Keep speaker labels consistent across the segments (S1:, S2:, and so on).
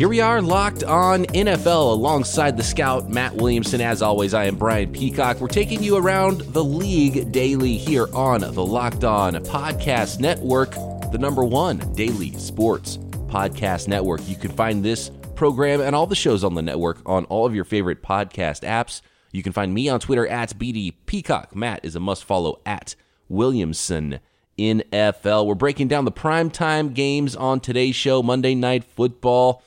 S1: Here we are, locked on NFL alongside the scout, Matt Williamson. As always, I am Brian Peacock. We're taking you around the league daily here on the Locked On Podcast Network, the number one daily sports podcast network. You can find this program and all the shows on the network on all of your favorite podcast apps. You can find me on Twitter at BD Peacock. Matt is a must follow at Williamson NFL. We're breaking down the primetime games on today's show, Monday Night Football.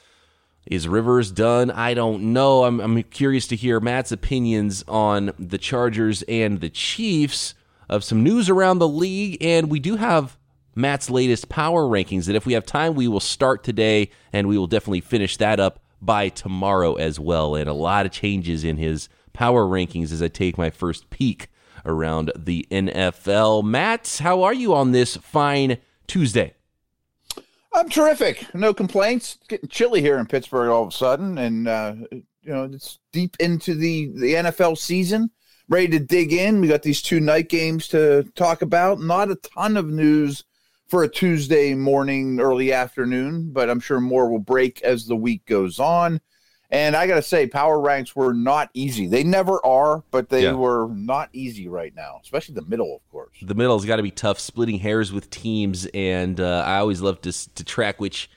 S1: Is Rivers done? I don't know. I'm, I'm curious to hear Matt's opinions on the Chargers and the Chiefs of some news around the league. And we do have Matt's latest power rankings that if we have time, we will start today and we will definitely finish that up by tomorrow as well. And a lot of changes in his power rankings as I take my first peek around the NFL. Matt, how are you on this fine Tuesday?
S2: I'm terrific. No complaints. It's getting chilly here in Pittsburgh all of a sudden, and uh, you know it's deep into the the NFL season. Ready to dig in. We got these two night games to talk about. Not a ton of news for a Tuesday morning, early afternoon, but I'm sure more will break as the week goes on. And I got to say, power ranks were not easy. They never are, but they yeah. were not easy right now, especially the middle, of course.
S1: The middle's got to be tough, splitting hairs with teams. And uh, I always love to, to track which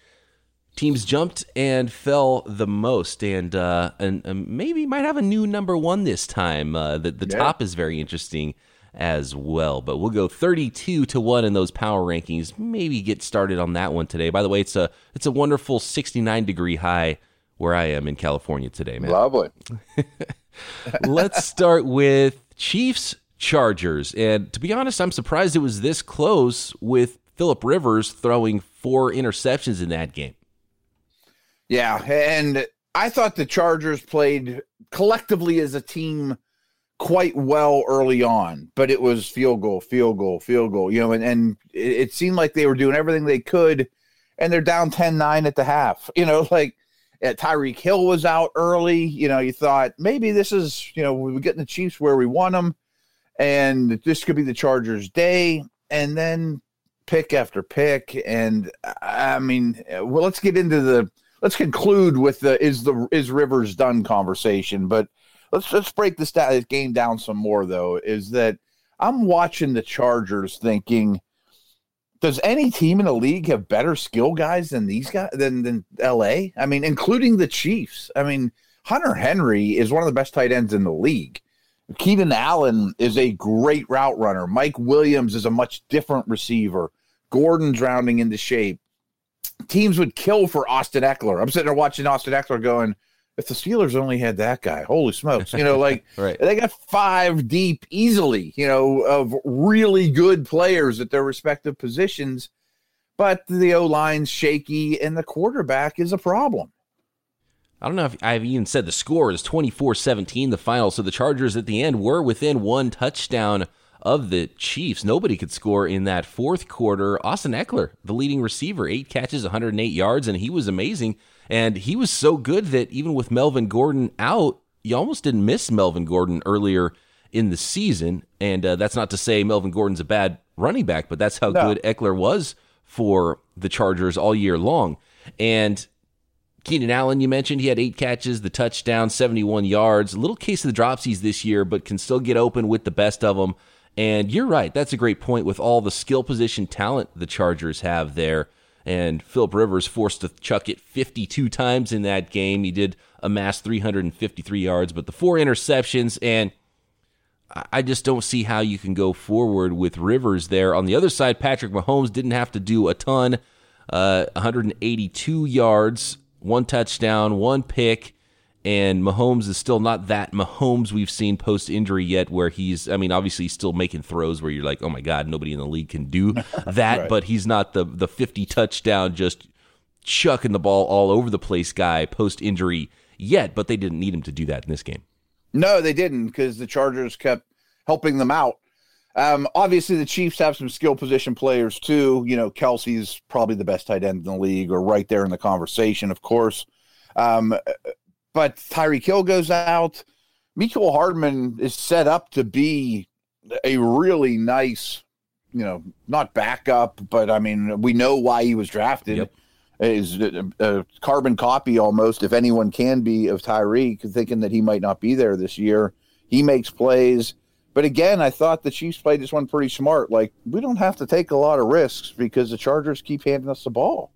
S1: teams jumped and fell the most. And, uh, and, and maybe might have a new number one this time. Uh, the the yeah. top is very interesting as well. But we'll go 32 to 1 in those power rankings. Maybe get started on that one today. By the way, it's a it's a wonderful 69 degree high where I am in California today, man.
S2: Lovely.
S1: Let's start with Chiefs Chargers. And to be honest, I'm surprised it was this close with Philip Rivers throwing four interceptions in that game.
S2: Yeah, and I thought the Chargers played collectively as a team quite well early on, but it was field goal, field goal, field goal, you know, and, and it, seemed like they were doing everything they could, and they're down 10 9 at the half. You know, like uh, Tyreek Hill was out early. You know, you thought maybe this is, you know, we're getting the Chiefs where we want them, and this could be the Chargers' day. And then pick after pick, and I mean, well, let's get into the let's conclude with the is the is Rivers done conversation. But let's let's break this, down, this game down some more though. Is that I'm watching the Chargers thinking does any team in the league have better skill guys than these guys than than LA? I mean, including the Chiefs. I mean, Hunter Henry is one of the best tight ends in the league. Keenan Allen is a great route runner. Mike Williams is a much different receiver. Gordon's rounding into shape. Teams would kill for Austin Ekeler. I'm sitting there watching Austin Ekeler going, if the Steelers only had that guy, holy smokes, you know, like right. they got five deep easily, you know, of really good players at their respective positions, but the O line's shaky and the quarterback is a problem.
S1: I don't know if I've even said the score is 24 17, the final. So the Chargers at the end were within one touchdown of the Chiefs. Nobody could score in that fourth quarter. Austin Ekeler, the leading receiver, eight catches, 108 yards, and he was amazing. And he was so good that even with Melvin Gordon out, you almost didn't miss Melvin Gordon earlier in the season. And uh, that's not to say Melvin Gordon's a bad running back, but that's how no. good Ekeler was for the Chargers all year long. And Keenan Allen, you mentioned, he had eight catches, the touchdown, 71 yards. A little case of the dropsies this year, but can still get open with the best of them. And you're right. That's a great point with all the skill position talent the Chargers have there and Philip Rivers forced to chuck it 52 times in that game. He did amass 353 yards, but the four interceptions, and I just don't see how you can go forward with Rivers there. On the other side, Patrick Mahomes didn't have to do a ton, uh, 182 yards, one touchdown, one pick and Mahomes is still not that Mahomes we've seen post injury yet, where he's, I mean, obviously he's still making throws where you're like, oh my God, nobody in the league can do that, right. but he's not the, the 50 touchdown, just chucking the ball all over the place guy post injury yet, but they didn't need him to do that in this game.
S2: No, they didn't because the Chargers kept helping them out. Um, obviously, the Chiefs have some skill position players too. You know, Kelce's probably the best tight end in the league, or right there in the conversation, of course. Um, but Tyreek Hill goes out. Mecole Hardman is set up to be a really nice, you know, not backup, but I mean, we know why he was drafted. Yep. is a carbon copy almost, if anyone can be, of Tyreek, thinking that he might not be there this year. He makes plays. But again, I thought the Chiefs played this one pretty smart. Like, we don't have to take a lot of risks because the Chargers keep handing us the ball.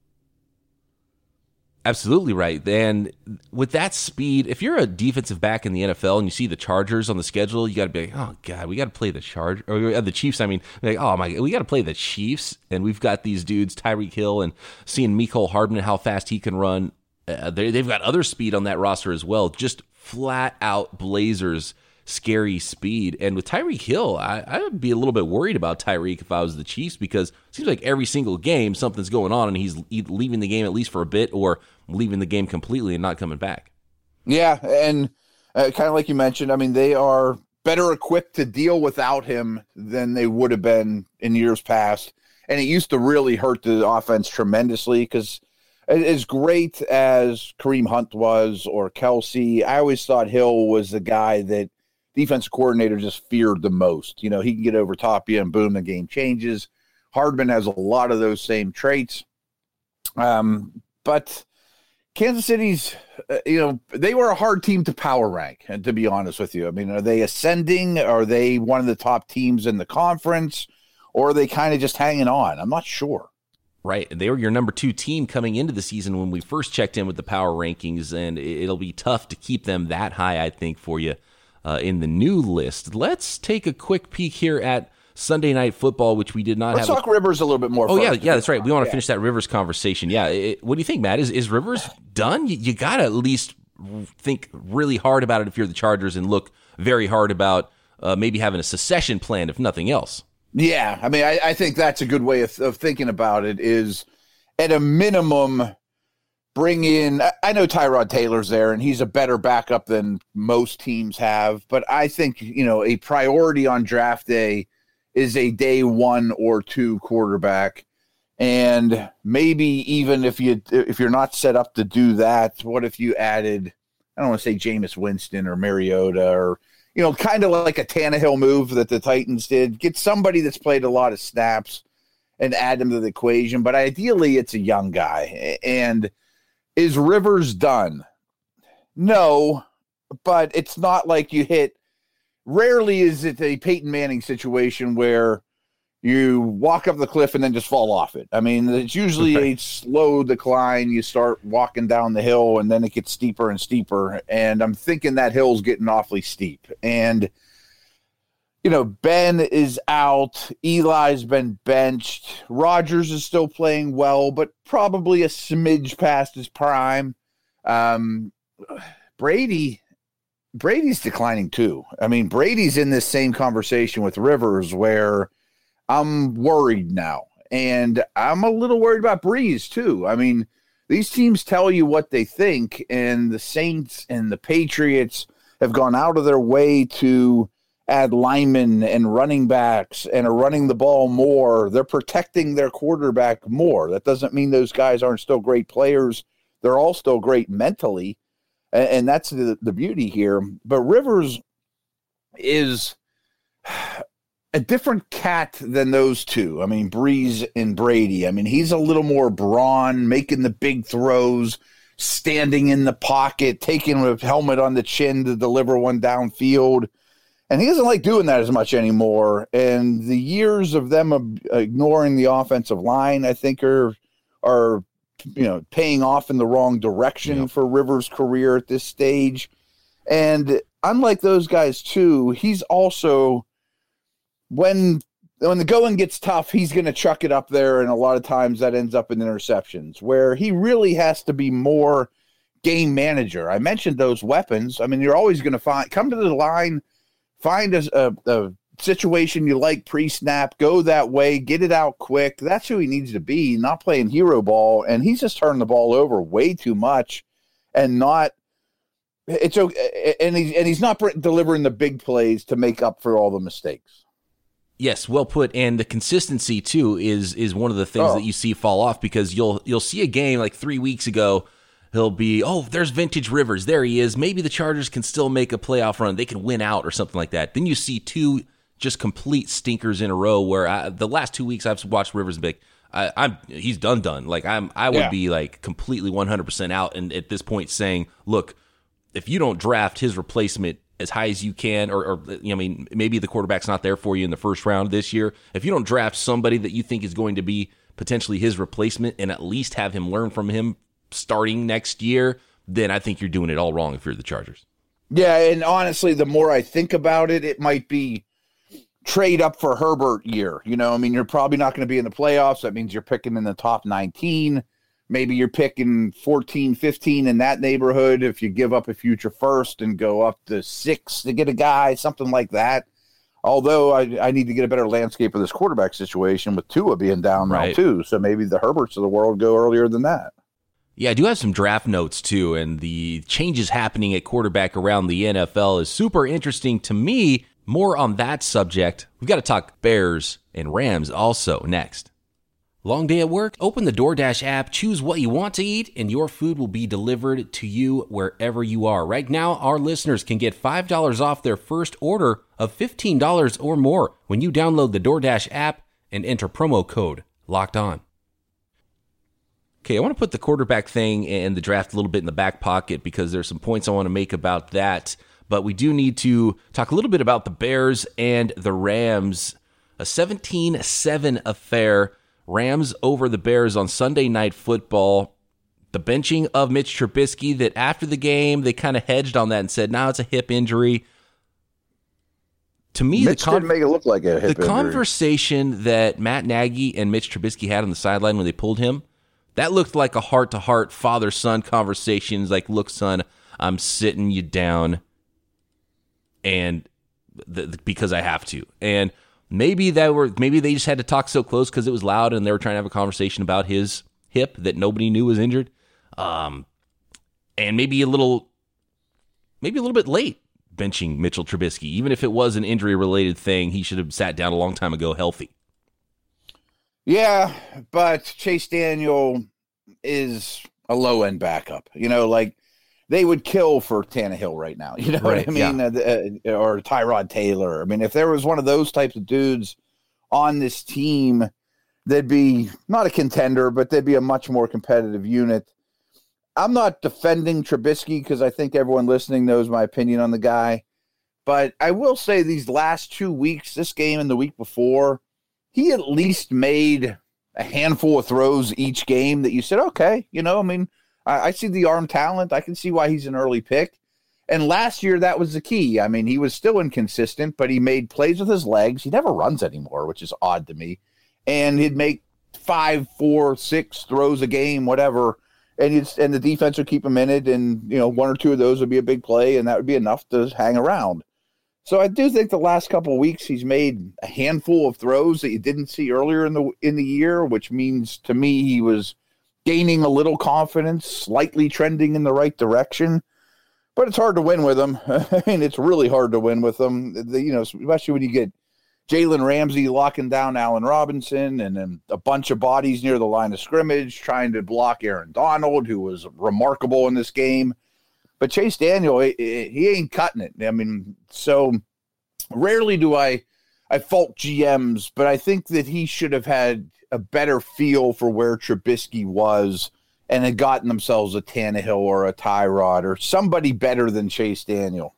S1: Absolutely right. And with that speed, if you're a defensive back in the NFL and you see the Chargers on the schedule, you got to be like, oh god, we got to play the Charge or uh, the Chiefs. I mean, like, oh my, we got to play the Chiefs, and we've got these dudes, Tyreek Hill, and seeing Mecole Hardman how fast he can run. Uh, they, they've got other speed on that roster as well. Just flat out Blazers scary speed. And with Tyreek Hill, I, I, would be a little bit worried about Tyreek if I was the Chiefs because it seems like every single game something's going on and he's leaving the game at least for a bit or leaving the game completely and not coming back.
S2: Yeah, and uh, kind of like you mentioned, I mean they are better equipped to deal without him than they would have been in years past. And it used to really hurt the offense tremendously because as great as Kareem Hunt was or Kelce, I always thought Hill was the guy that defense coordinator just feared the most. You know, he can get over top you and boom, the game changes. Hardman has a lot of those same traits. Um, but Kansas City's, uh, you know, they were a hard team to power rank, and to be honest with you. I mean, are they ascending? Are they one of the top teams in the conference? Or are they kind of just hanging on? I'm not sure.
S1: Right. They were your number two team coming into the season when we first checked in with the power rankings, and it'll be tough to keep them that high, I think, for you uh, in the new list. Let's take a quick peek here at Sunday Night Football, which we did not have.
S2: Let's
S1: have.
S2: talk a, Rivers a little bit more.
S1: Oh yeah, yeah, that's right. We want to yeah. finish that Rivers conversation. Yeah, it, what do you think, Matt? Is is Rivers done? You, you got to at least think really hard about it if you're the Chargers, and look very hard about uh, maybe having a secession plan, if nothing else.
S2: Yeah, I mean, I, I think that's a good way of, of thinking about it. Is at a minimum bring in I know Tyrod Taylor's there and he's a better backup than most teams have, but I think, you know, a priority on draft day is a day 1 or 2 quarterback. And maybe even if you if you're not set up to do that, what if you added I don't want to say Jameis Winston or Mariota or you know, kind of like a Tannehill move that the Titans did. Get somebody that's played a lot of snaps and add them to the equation. But ideally, it's a young guy. And is Rivers done? No, but it's not like you hit. Rarely is it a Peyton Manning situation where you walk up the cliff and then just fall off it. I mean, it's usually a slow decline. You start walking down the hill and then it gets steeper and steeper. And I'm thinking that hill's getting awfully steep. And, you know, Ben is out. Eli's been benched. Rodgers is still playing well, but probably a smidge past his prime. Um, Brady, Brady's declining too. I mean, Brady's in this same conversation with Rivers where I'm worried now. And I'm a little worried about Brees too. I mean, these teams tell you what they think, and the Saints and the Patriots have gone out of their way to add linemen and running backs and are running the ball more. They're protecting their quarterback more. That doesn't mean those guys aren't still great players. They're all still great mentally. And, and that's the, the beauty here. But Rivers is a different cat than those two. I mean, Brees and Brady. I mean, he's a little more brawn, making the big throws, standing in the pocket, taking a helmet on the chin to deliver one downfield and he doesn't like doing that as much anymore. And the years of them ignoring the offensive line, I think, are are you know paying off in the wrong direction for Rivers' career at this stage. And unlike those guys too, he's also when when the going gets tough, he's going to chuck it up there, and a lot of times that ends up in interceptions. Where he really has to be more game manager. I mentioned those weapons. I mean, you're always going to find come to the line find a, a, a situation you like pre snap, go that way, get it out quick. That's who he needs to be, not playing hero ball. And he's just turning the ball over way too much and not. It's okay, and he's and he's not delivering the big plays to make up for all the mistakes.
S1: Yes, well put. And the consistency too is is one of the things oh. that you see fall off because you'll you'll see a game like three weeks ago he'll be, oh, there's vintage Rivers. There he is. Maybe the Chargers can still make a playoff run. They can win out or something like that. Then you see two just complete stinkers in a row where I, the last two weeks I've watched Rivers and like, I, am he's done done. Like I'm I would
S2: Yeah.
S1: be like completely 100% out and at this point saying, look, if you don't draft his replacement as high as you can or, or you know, I mean maybe the quarterback's not there for you in the first round this year, if you don't draft somebody that you think is going to be potentially his replacement and at least have him learn from him starting next year, then I think you're doing it all wrong if you're the Chargers.
S2: Yeah, and honestly, the more I think about it, it might be trade up for Herbert year. You know, I mean, you're probably not going to be in the playoffs. That means you're picking in the top 19. Maybe you're picking 14, 15 in that neighborhood if you give up a future first and go up to six to get a guy, something like that. Although I, I need to get a better landscape of this quarterback situation with Tua being down now
S1: Right.
S2: too. So maybe the Herberts of the world go earlier than that.
S1: Yeah, I do have some draft notes too, and the changes happening at quarterback around the NFL is super interesting to me. More on that subject. We've got to talk Bears and Rams also next. Long day at work? Open the DoorDash app, choose what you want to eat, and your food will be delivered to you wherever you are. Right now, our listeners can get $5 off their first order of $15 or more when you download the DoorDash app and enter promo code LOCKED ON. Okay, I want to put the quarterback thing and the draft a little bit in the back pocket because there's some points I want to make about that. But we do need to talk a little bit about the Bears and the Rams. A 17 7 affair. Rams over the Bears on Sunday Night Football. The benching of Mitch Trubisky, that after the game, they kind of hedged on that and said, now it's a hip injury. To me,
S2: Mitch
S1: the con-
S2: didn't make it look like a hip
S1: the
S2: injury.
S1: conversation that Matt Nagy and Mitch Trubisky had on the sideline when they pulled him, that looked like a heart to heart father son conversation. Like, look, son, I'm sitting you down, and th- th- because I have to, and maybe that were maybe they just had to talk so close because it was loud and they were trying to have a conversation about his hip that nobody knew was injured, um, and maybe a little, maybe a little bit late benching Mitchell Trubisky. Even if it was an injury related thing, he should have sat down a long time ago healthy.
S2: Yeah, but Chase Daniel is a low end backup. You know, like they would kill for Tannehill right now. You know
S1: Right,
S2: what I mean? Uh, uh, or Tyrod Taylor. I mean, if there was one of those types of dudes on this team, they'd be not a contender, but they'd be a much more competitive unit. I'm not defending Trubisky because I think everyone listening knows my opinion on the guy. But I will say these last two weeks, this game and the week before, he at least made a handful of throws each game that you said, okay, you know, I mean, I, I see the arm talent. I can see why he's an early pick. And last year, that was the key. I mean, he was still inconsistent, but he made plays with his legs. He never runs anymore, which is odd to me. And he'd make five, four, six throws a game, whatever. And it's and the defense would keep him in it, and you know one or two of those would be a big play, and that would be enough to hang around. So I do think the last couple weeks he's made a handful of throws that you didn't see earlier in the in the year, which means to me he was gaining a little confidence, slightly trending in the right direction. But it's hard to win with him. I mean, it's really hard to win with him. The, you know, especially when you get Jalen Ramsey locking down Allen Robinson, and then a bunch of bodies near the line of scrimmage trying to block Aaron Donald, who was remarkable in this game. But Chase Daniel, he, ain't cutting it. I mean, so rarely do I I fault GMs, but I think that he should have had a better feel for where Trubisky was and had gotten themselves a Tannehill or a Tyrod or somebody better than Chase Daniel.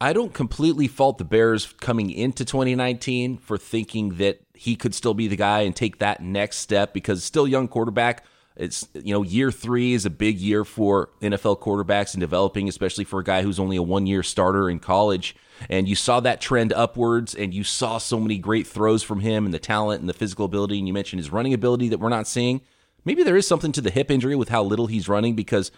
S1: I don't completely fault the Bears coming into 2019 for thinking that he could still be the guy and take that next step because still young quarterback. It's you know year three is a big year for NFL quarterbacks and developing, especially for a guy who's only a one year starter in college. And you saw that trend upwards, and you saw so many great throws from him, and the talent and the physical ability. And you mentioned his running ability that we're not seeing. Maybe there is something to the hip injury with how little he's running because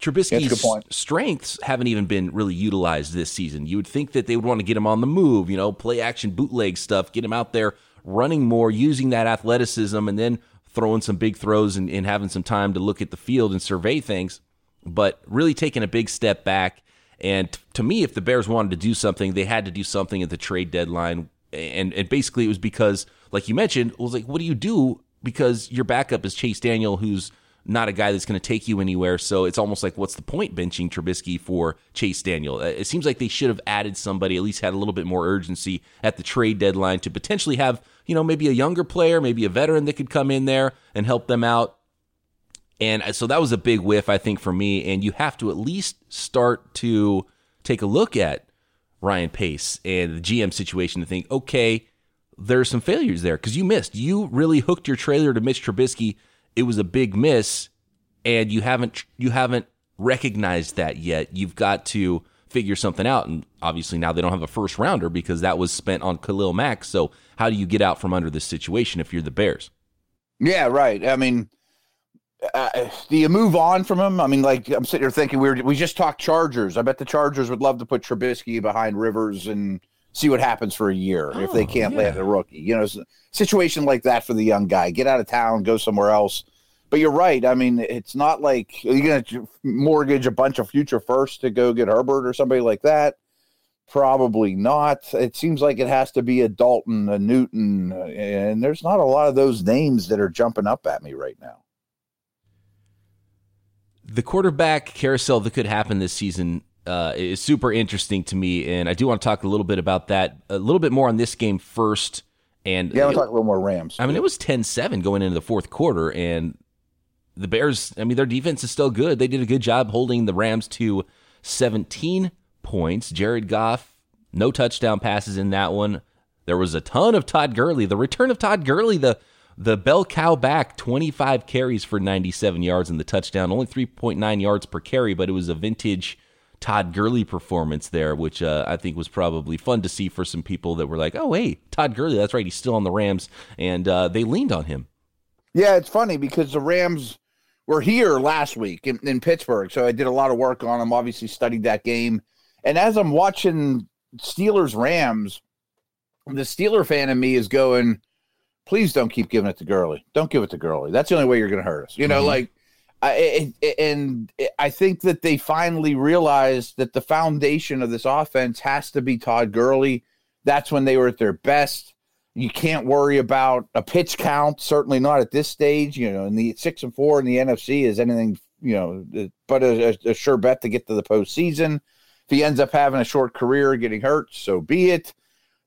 S1: Trubisky's strengths haven't even been really utilized this season. You would think that they would want to get him on the move, you know, play action bootleg stuff, get him out there running more, using that athleticism, and then throwing some big throws and, and having some time to look at the field and survey things. But really taking a big step back. And t- to me, if the Bears wanted to do something, they had to do something at the trade deadline. And and basically, it was because, like you mentioned, it was like, what do you do? Because your backup is Chase Daniel, who's not a guy that's going to take you anywhere. So it's almost like, what's the point benching Trubisky for Chase Daniel? Uh, it seems like they should have added somebody, at least had a little bit more urgency at the trade deadline to potentially have, you know, maybe a younger player, maybe a veteran that could come in there and help them out. And uh, so that was a big whiff, I think, for me. And you have to at least start to take a look at Ryan Pace and the GM situation to think, okay, there's some failures there because you missed. You really hooked your trailer to Mitch Trubisky. It was a big miss, and you haven't you haven't recognized that yet. You've got to figure something out. And obviously now they don't have a first rounder because that was spent on Khalil Mack. So how do you get out from under this situation if you're the Bears?
S2: Yeah, right. I mean, uh, do you move on from him? I mean, like I'm sitting here thinking we were, we just talked Chargers. I bet the Chargers would love to put Trubisky behind Rivers and see what happens for a year oh, if they oh, can't yeah. land a rookie. You know, situation like that for the young guy. Get out of town, go somewhere else. But you're right. I mean, it's not like you're going to mortgage a bunch of future firsts to go get Herbert or somebody like that. Probably not. It seems like it has to be a Dalton, a Newton, uh, and there's not a lot of those names that are jumping up at me right now.
S1: The quarterback carousel that could happen this season uh, is super interesting to me, and I do want to talk a little bit about that, a little bit more on this game first. And
S2: yeah, we'll talk a little more Rams.
S1: I mean, it was 10-7 going into the fourth quarter, and the Bears. I mean, their defense is still good. They did a good job holding the Rams to 17 points. Jared Goff, no touchdown passes in that one. There was a ton of Todd Gurley. The return of Todd Gurley, the the bell cow back, 25 carries for 97 yards in the touchdown, only 3.9 yards per carry, but it was a vintage Todd Gurley performance there, which uh, I think was probably fun to see for some people that were like, "Oh, hey, Todd Gurley, that's right, he's still on the Rams," and uh, they leaned on him.
S2: Yeah, it's funny because the Rams were here last week in, in Pittsburgh, so I did a lot of work on them. Obviously, studied that game, and as I'm watching Steelers Rams, the Steeler fan in me is going, "Please don't keep giving it to Gurley. Don't give it to Gurley. That's the only way you're going to hurt us." You know, mm-hmm. like I, and I think that they finally realized that the foundation of this offense has to be Todd Gurley. That's when they were at their best. You can't worry about a pitch count, certainly not at this stage. You know, in the six and four in the NFC is anything, you know, but a, a sure bet to get to the postseason. If he ends up having a short career, getting hurt, so be it.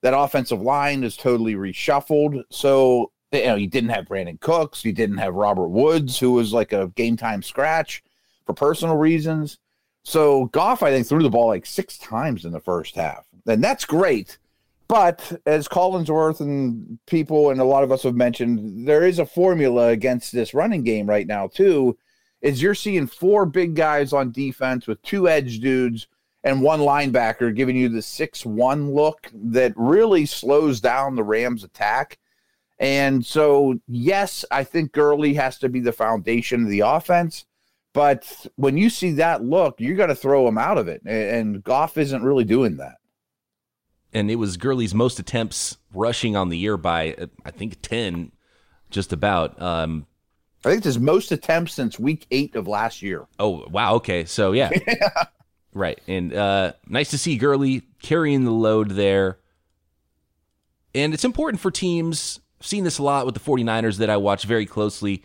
S2: That offensive line is totally reshuffled. So you know, you didn't have Brandin Cooks, you didn't have Robert Woods, who was like a game time scratch for personal reasons. So Goff, I think, threw the ball like six times in the first half, and that's great. But as Collinsworth and people and a lot of us have mentioned, there is a formula against this running game right now too. Is you're seeing four big guys on defense with two edge dudes and one linebacker giving you the six-one look that really slows down the Rams' attack and so, yes, I think Gurley has to be the foundation of the offense. But when you see that look, you got to throw him out of it. And Goff isn't really doing that.
S1: And it was Gurley's most attempts rushing on the year by, uh, I think, 10, just about. Um,
S2: I think it's his most attempts since week eight of last year.
S1: Oh, wow. Okay. So, yeah. yeah. Right. And uh, nice to see Gurley carrying the load there. And it's important for teams I've seen this a lot with the 49ers that I watch very closely.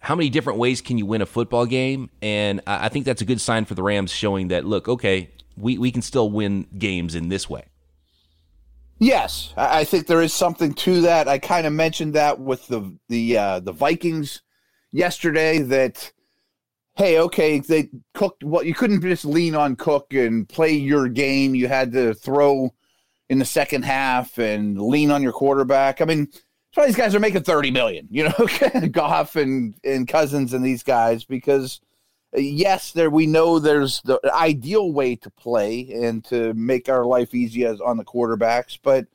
S1: How many different ways can you win a football game? And I think that's a good sign for the Rams showing that, look, okay, we, we can still win games in this way.
S2: Yes, I think there is something to that. I kind of mentioned that with the the uh, the Vikings yesterday. That hey, okay, they cooked. Well, you couldn't just lean on Cook and play your game. You had to throw in the second half and lean on your quarterback. I mean, why these guys are making 30 million, you know, Goff and, and Cousins and these guys, because uh, yes, there we know there's the ideal way to play and to make our life easy as on the quarterbacks, but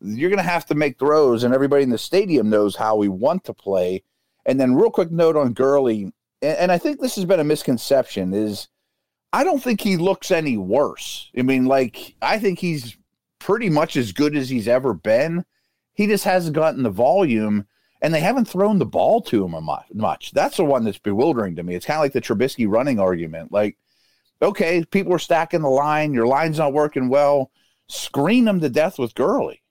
S2: you're going to have to make throws, and everybody in the stadium knows how we want to play. And then, real quick note on Gurley, and, and I think this has been a misconception: is I don't think he looks any worse. I mean, like I think he's pretty much as good as he's ever been. He just hasn't gotten the volume, and they haven't thrown the ball to him much. That's the one that's bewildering to me. It's kind of like the Trubisky running argument. Like, okay, people are stacking the line. Your line's not working well. Screen them to death with Gurley.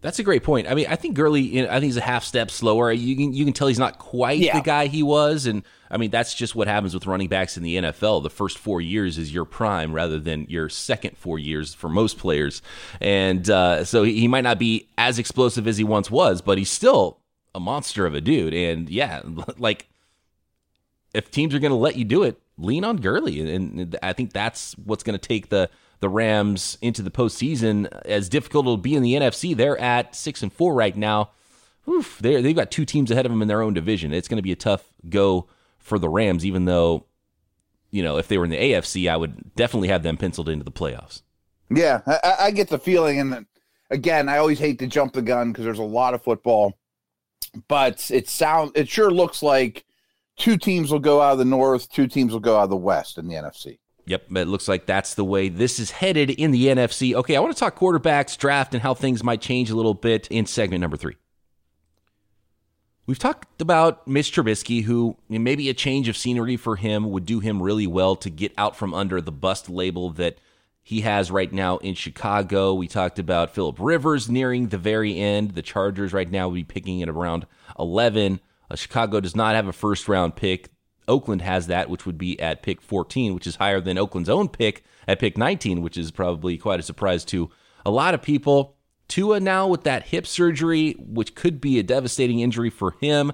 S1: That's a great point. I mean, I think Gurley, you know, I think he's a half step slower. You can you can tell he's not quite
S2: Yeah.
S1: the guy he was, and I mean that's just what happens with running backs in the NFL. The first four years is your prime, rather than your second four years for most players, and uh, so he he might not be as explosive as he once was, but he's still a monster of a dude. And yeah, like if teams are going to let you do it, lean on Gurley, and, and I think that's what's going to take the the Rams into the postseason. As difficult it'll be in the NFC, they're at six and four right now. Oof, they they've got two teams ahead of them in their own division. It's going to be a tough go for the Rams, even though you know if they were in the AFC, I would definitely have them penciled into the playoffs.
S2: Yeah, I- I, get the feeling, and again, I always hate to jump the gun because there's a lot of football, but it sound it sure looks like two teams will go out of the North, two teams will go out of the West in the NFC.
S1: Yep, it looks like that's the way this is headed in the NFC. Okay, I want to talk quarterbacks, draft, and how things might change a little bit in segment number three. We've talked about Mitch Trubisky, who maybe a change of scenery for him would do him really well to get out from under the bust label that he has right now in Chicago. We talked about Philip Rivers nearing the very end. The Chargers right now would be picking at around 11. Uh, Chicago does not have a first round pick. Oakland has that, which would be at pick 14, which is higher than Oakland's own pick at pick 19, which is probably quite a surprise to a lot of people. Tua now with that hip surgery, which could be a devastating injury for him.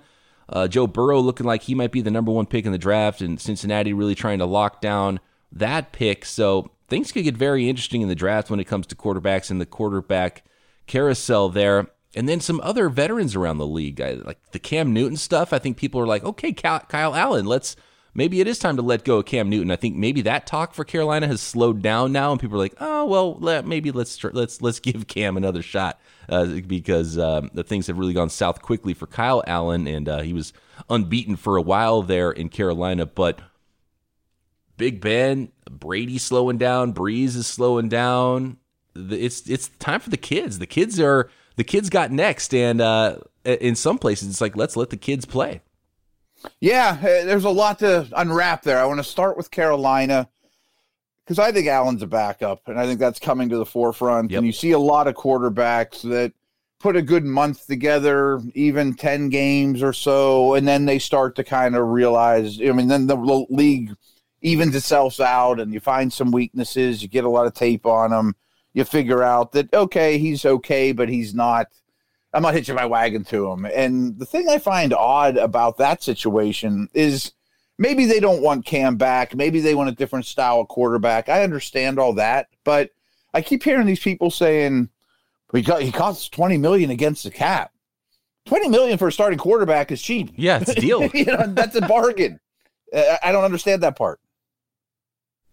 S1: Uh, Joe Burrow looking like he might be the number one pick in the draft, and Cincinnati really trying to lock down that pick. So things could get very interesting in the draft when it comes to quarterbacks and the quarterback carousel there. And then some other veterans around the league, like the Cam Newton stuff. I think people are like, okay, Kyle Allen, let's maybe it is time to let go of Cam Newton. I think maybe that talk for Carolina has slowed down now, and people are like, oh well, let, maybe let's let's let's give Cam another shot uh, because um, the things have really gone south quickly for Kyle Allen, and uh, he was unbeaten for a while there in Carolina, but. Big Ben, Brady slowing down, Brees is slowing down. It's it's time for the kids. The kids are the kids got next, and uh, in some places it's like let's let the kids play.
S2: Yeah, eh, there's a lot to unwrap there. I want to start with Carolina because I think Allen's a backup, and I think that's coming to the forefront.
S1: Yep.
S2: And you see a lot of quarterbacks that put a good month together, even 10 games or so, and then they start to kind of realize, I mean, then the league evens itself out, and you find some weaknesses, you get a lot of tape on them, you figure out that, okay, he's okay, but he's not. I'm not hitching my wagon to him. And the thing I find odd about that situation is maybe they don't want Cam back. Maybe they want a different style of quarterback. I understand all that, but I keep hearing these people saying he got he costs 20 million against the cap. 20 million for a starting quarterback is cheap.
S1: Yeah, it's a deal.
S2: you know, that's a bargain. I don't understand that part.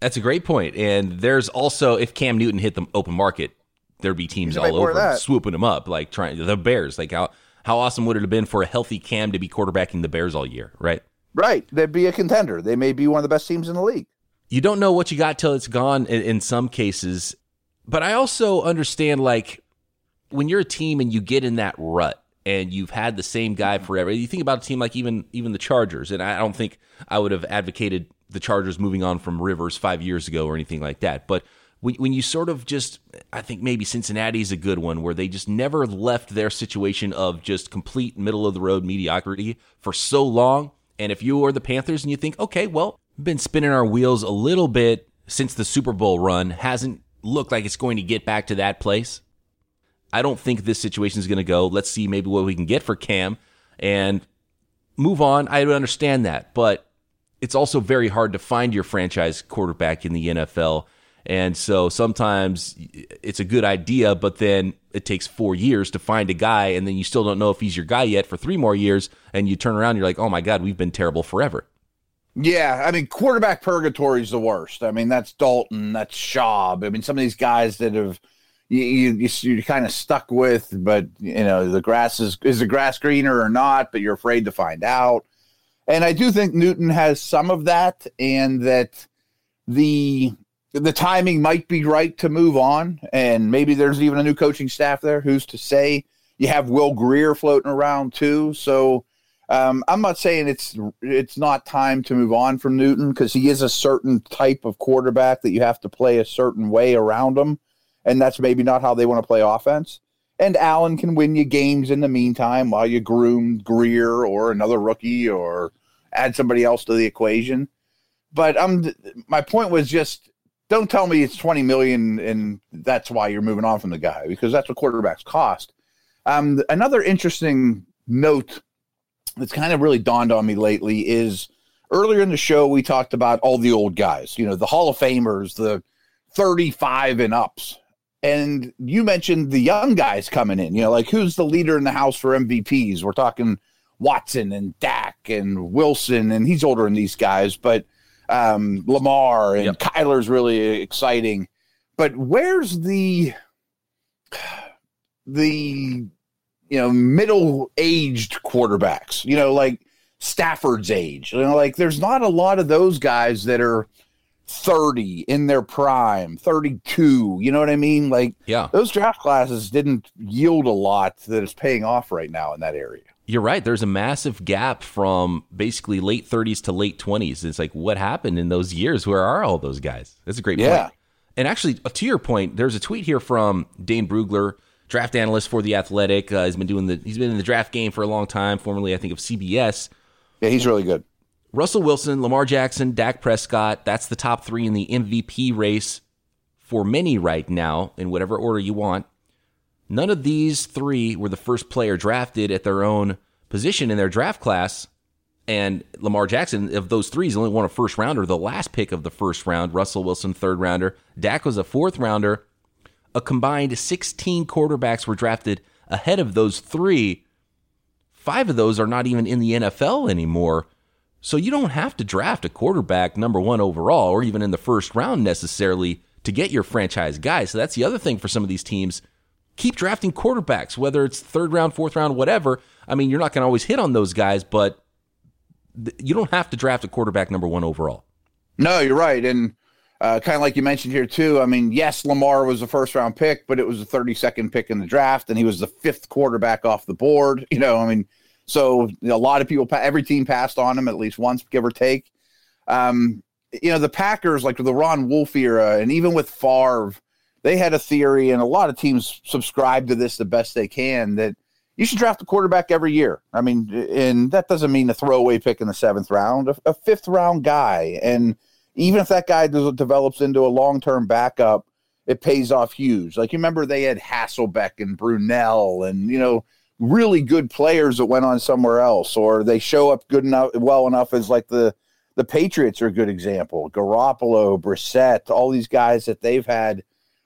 S1: That's a great point. And there's also if Cam Newton hit the open market, there'd be teams all over swooping him up, like trying the Bears. Like how how awesome would it have been for a healthy Cam to be quarterbacking the Bears all year, right?
S2: Right. They'd be a contender. They may be one of the best teams in the league.
S1: you don't know what you got till it's gone in, in some cases. But I also understand like when you're a team and you get in that rut and you've had the same guy forever. You think about a team like even even the Chargers, and I don't think I would have advocated the Chargers moving on from Rivers five years ago or anything like that. But when, when you sort of just, I think maybe Cincinnati is a good one where they just never left their situation of just complete middle of the road mediocrity for so long. And if you are the Panthers and you think, okay, well, been spinning our wheels a little bit since the Super Bowl run, hasn't looked like it's going to get back to that place. I don't think this situation is going to go. Let's see maybe what we can get for Cam and move on. I understand that, but it's also very hard to find your franchise quarterback in the NFL. And so sometimes it's a good idea, but then it takes four years to find a guy, and then you still don't know if he's your guy yet for three more years. And you turn around, you're like, oh my God, we've been terrible forever.
S2: Yeah, I mean, quarterback purgatory is the worst. I mean, that's Dalton, that's Schaub. I mean, some of these guys that have you, you you're kind of stuck with, but you know, the grass is is the grass greener or not, but you're afraid to find out. And I do think Newton has some of that, and that the the timing might be right to move on. And maybe there's even a new coaching staff there. Who's to say? You have Will Grier floating around too, so. Um, I'm not saying it's it's not time to move on from Newton because he is a certain type of quarterback that you have to play a certain way around him, and that's maybe not how they want to play offense. And Allen can win you games in the meantime while you groom Grier or another rookie or add somebody else to the equation. But I'm my point was just don't tell me it's 20 million and that's why you're moving on from the guy because that's what quarterbacks cost. Um, another interesting note that's kind of really dawned on me lately is earlier in the show we talked about all the old guys, you know, the Hall of Famers, the 35 and ups. And you mentioned the young guys coming in, you know, like who's the leader in the house for MVPs? We're talking Watson and Dak and Wilson, and he's older than these guys, but um, Lamar and yep. Kyler's really exciting. But where's the the you know middle aged quarterbacks? You know, like Stafford's age. You know, like there's not a lot of those guys that are 30 in their prime, 32. You know what I mean? Like,
S1: yeah,
S2: those draft classes didn't yield a lot that is paying off right now in that area.
S1: You're right. There's a massive gap from basically late 30s to late 20s. It's like, what happened in those years? Where are all those guys? That's a great yeah. point. And actually, uh, to your point, there's a tweet here from Dane Brugler, draft analyst for the Athletic. Uh, he's been doing the he's been in the draft game for a long time, formerly I think of CBS.
S2: Yeah, he's really good.
S1: Russell Wilson, Lamar Jackson, Dak Prescott. That's the top three in the MVP race for many right now, in whatever order you want. None of these three were the first player drafted at their own position in their draft class. And Lamar Jackson, of those three, he's only won a first rounder. The last pick of the first round, Russell Wilson, third rounder. Dak was a fourth rounder. A combined 16 quarterbacks were drafted ahead of those three. Five of those are not even in the NFL anymore. So you don't have to draft a quarterback number one overall or even in the first round necessarily to get your franchise guy. So that's the other thing for some of these teams. Keep drafting quarterbacks, whether it's third round, fourth round, whatever. I mean, you're not going to always hit on those guys, but you don't have to draft a quarterback number one overall.
S2: No, you're right. And uh, kind of like you mentioned here, too. I mean, yes, Lamar was a first round pick, but it was a 32nd pick in the draft, and he was the fifth quarterback off the board. You know, I mean, so a lot of people, every team passed on him at least once, give or take. Um, you know, the Packers, like the Ron Wolf era, and even with Favre, they had a theory, and a lot of teams subscribe to this the best they can that you should draft a quarterback every year. I mean, and that doesn't mean a throwaway pick in the seventh round, a, a fifth round guy. And even if that guy does, develops into a long term backup, it pays off huge. Like you remember they had Hasselbeck and Brunell and, you know, really good players that went on somewhere else, or they show up good enough, well enough as like the the Patriots are a good example. Garoppolo, Brissett, all these guys that they've had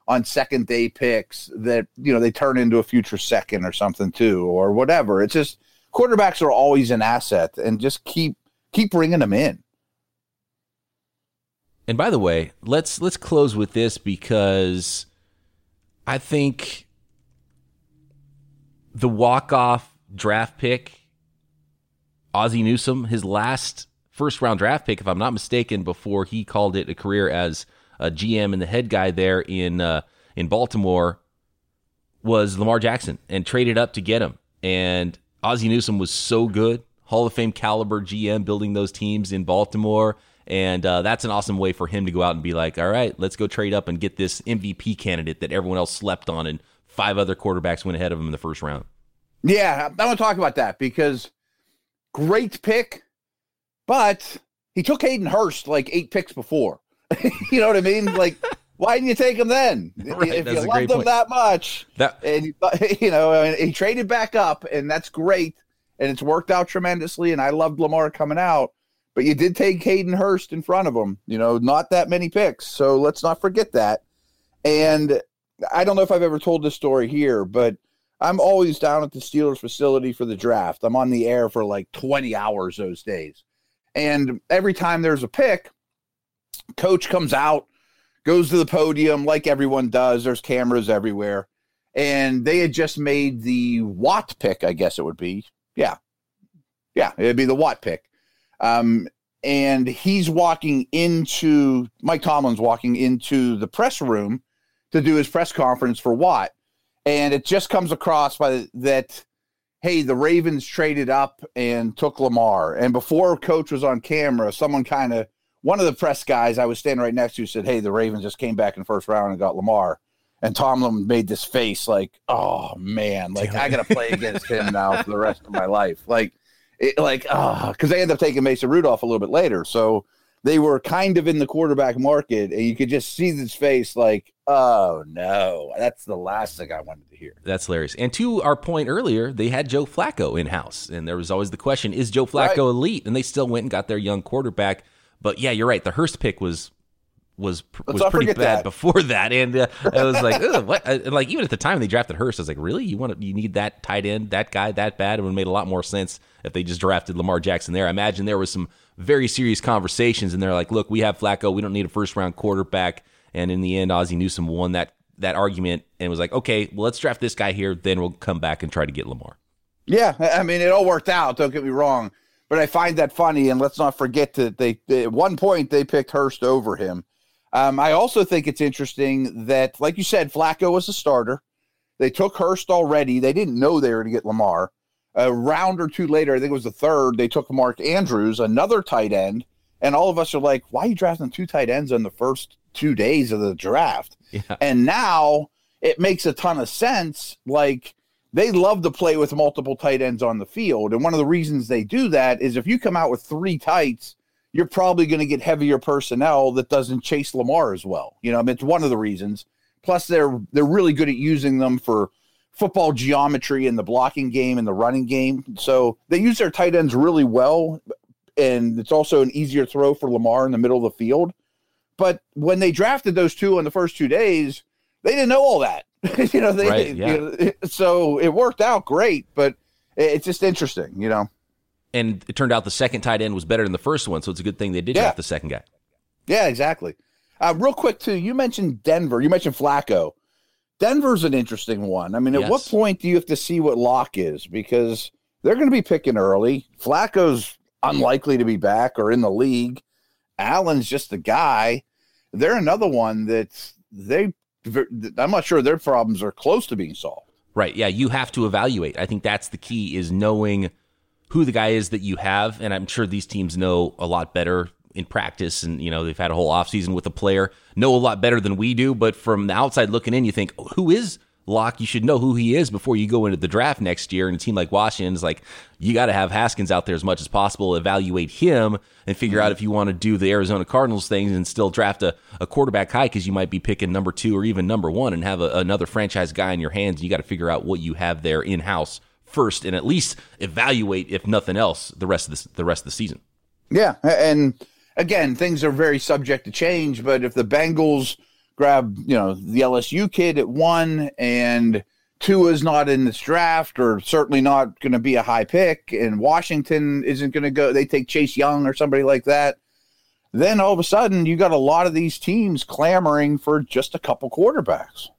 S2: on second day picks that you know they turn into a future second or something too, or whatever. It's just quarterbacks are always an asset, and just keep keep bringing them in.
S1: And by the way, let's let's close with this because I think the walk off draft pick, Ozzie Newsome, his last first round draft pick, if I'm not mistaken, before he called it a career as a GM and the head guy there in uh, in Baltimore, was Lamar Jackson, and traded up to get him. And Ozzie Newsome was so good, Hall of Fame caliber GM, building those teams in Baltimore. And uh, that's an awesome way for him to go out and be like, all right, let's go trade up and get this MVP candidate that everyone else slept on and five other quarterbacks went ahead of him in the first round.
S2: Yeah, I want to talk about that because great pick, but he took Hayden Hurst like eight picks before. you know what I mean? Like, why didn't you take him then? Right, if you loved him that much, that and you know, he traded back up, and that's great, and it's worked out tremendously. And I loved Lamar coming out, but you did take Hayden Hurst in front of him. You know, not that many picks, so let's not forget that. And I don't know if I've ever told this story here, but I'm always down at the Steelers facility for the draft. I'm on the air for like 20 hours those days. And every time there's a pick, coach comes out, goes to the podium like everyone does. There's cameras everywhere. And they had just made the Watt pick, I guess it would be. Yeah. Yeah, it'd be the Watt pick. Um, and he's walking into Mike Tomlin's walking into the press room to do his press conference for Watt, and it just comes across by that. Hey, the Ravens traded up and took Lamar. And before coach was on camera, someone kind of one of the press guys I was standing right next to said, "Hey, the Ravens just came back in first round and got Lamar." And Tomlin made this face like, "Oh man, like I got to play against him now for the rest of my life." Like, it, like, ah, oh, because they end up taking Mason Rudolph a little bit later, so they were kind of in the quarterback market, and you could just see this face like, "Oh no, that's the last thing I wanted to hear."
S1: That's hilarious. And to our point earlier, they had Joe Flacco in house, and there was always the question: Is Joe Flacco right. elite? And they still went and got their young quarterback. But yeah, you're right. The Hurst pick was was was pretty bad that. before that, and uh, I was like, what? And like even at the time they drafted Hurst, I was like, really? You want to, you need that tight end, that guy, that bad? It would have made a lot more sense if they just drafted Lamar Jackson there. I imagine there was some very serious conversations, and they're like, look, we have Flacco, we don't need a first round quarterback. And in the end, Ozzie Newsome won that that argument and was like, okay, well, let's draft this guy here, then we'll come back and try to get Lamar.
S2: Yeah, I mean, it all worked out. Don't get me wrong, but I find that funny. And let's not forget that they at one point they picked Hurst over him um, I also think it's interesting that, like you said, Flacco was a starter. They took Hurst already. They didn't know they were to get Lamar. A round or two later, I think it was the third, they took Mark Andrews, another tight end. And all of us are like, why are you drafting two tight ends in the first two days of the draft? Yeah. And now it makes a ton of sense. Like, they love to play with multiple tight ends on the field. And one of the reasons they do that is if you come out with three tights you're probably going to get heavier personnel that doesn't chase Lamar as well. You know, I mean, it's one of the reasons. Plus, they're they're really good at using them for football geometry in the blocking game and the running game. So they use their tight ends really well, and it's also an easier throw for Lamar in the middle of the field. But when they drafted those two on the first two days, they didn't know all that. you know, they, right, yeah. You know, so it worked out great, but it's just interesting, you know
S1: and it turned out the second tight end was better than the first one, so it's a good thing they did yeah. draft the second guy.
S2: Yeah, exactly. Uh, real quick too, you mentioned Denver. You mentioned Flacco. Denver's an interesting one. I mean, at yes. what point do you have to see what Lock is? Because they're going to be picking early. Flacco's unlikely to be back or in the league. Allen's just the guy. They're another one that's they. I'm not sure their problems are close to being solved.
S1: Right. Yeah. You have to evaluate. I think that's the key is knowing who the guy is that you have. And I'm sure these teams know a lot better in practice. And, you know, they've had a whole offseason with a player, know a lot better than we do. But from the outside looking in, you think, oh, who is Lock? You should know who he is before you go into the draft next year. And a team like Washington is like, you got to have Haskins out there as much as possible, evaluate him, and figure out if you want to do the Arizona Cardinals things and still draft a, a quarterback high because you might be picking number two or even number one and have a, another franchise guy in your hands. You got to figure out what you have there in house first and at least evaluate, if nothing else, the rest of the, the rest of the season.
S2: Yeah, and again, things are very subject to change. But if the Bengals grab, you know, the LSU kid at one, and Tua is not in this draft, or certainly not going to be a high pick, and Washington isn't going to go, they take Chase Young or somebody like that. Then all of a sudden, you got a lot of these teams clamoring for just a couple quarterbacks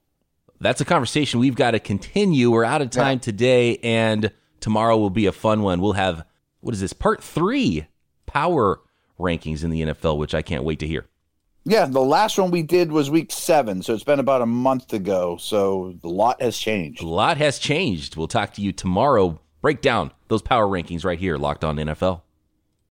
S1: that's a conversation we've got to continue. We're out of time yeah. today, and tomorrow will be a fun one. We'll have what is this part three power rankings in the NFL, which I can't wait to hear.
S2: Yeah, the last one we did was week seven, so it's been about a month ago. So a lot has changed.
S1: A lot has changed. We'll talk to you tomorrow. Break down those power rankings right here, locked on NFL.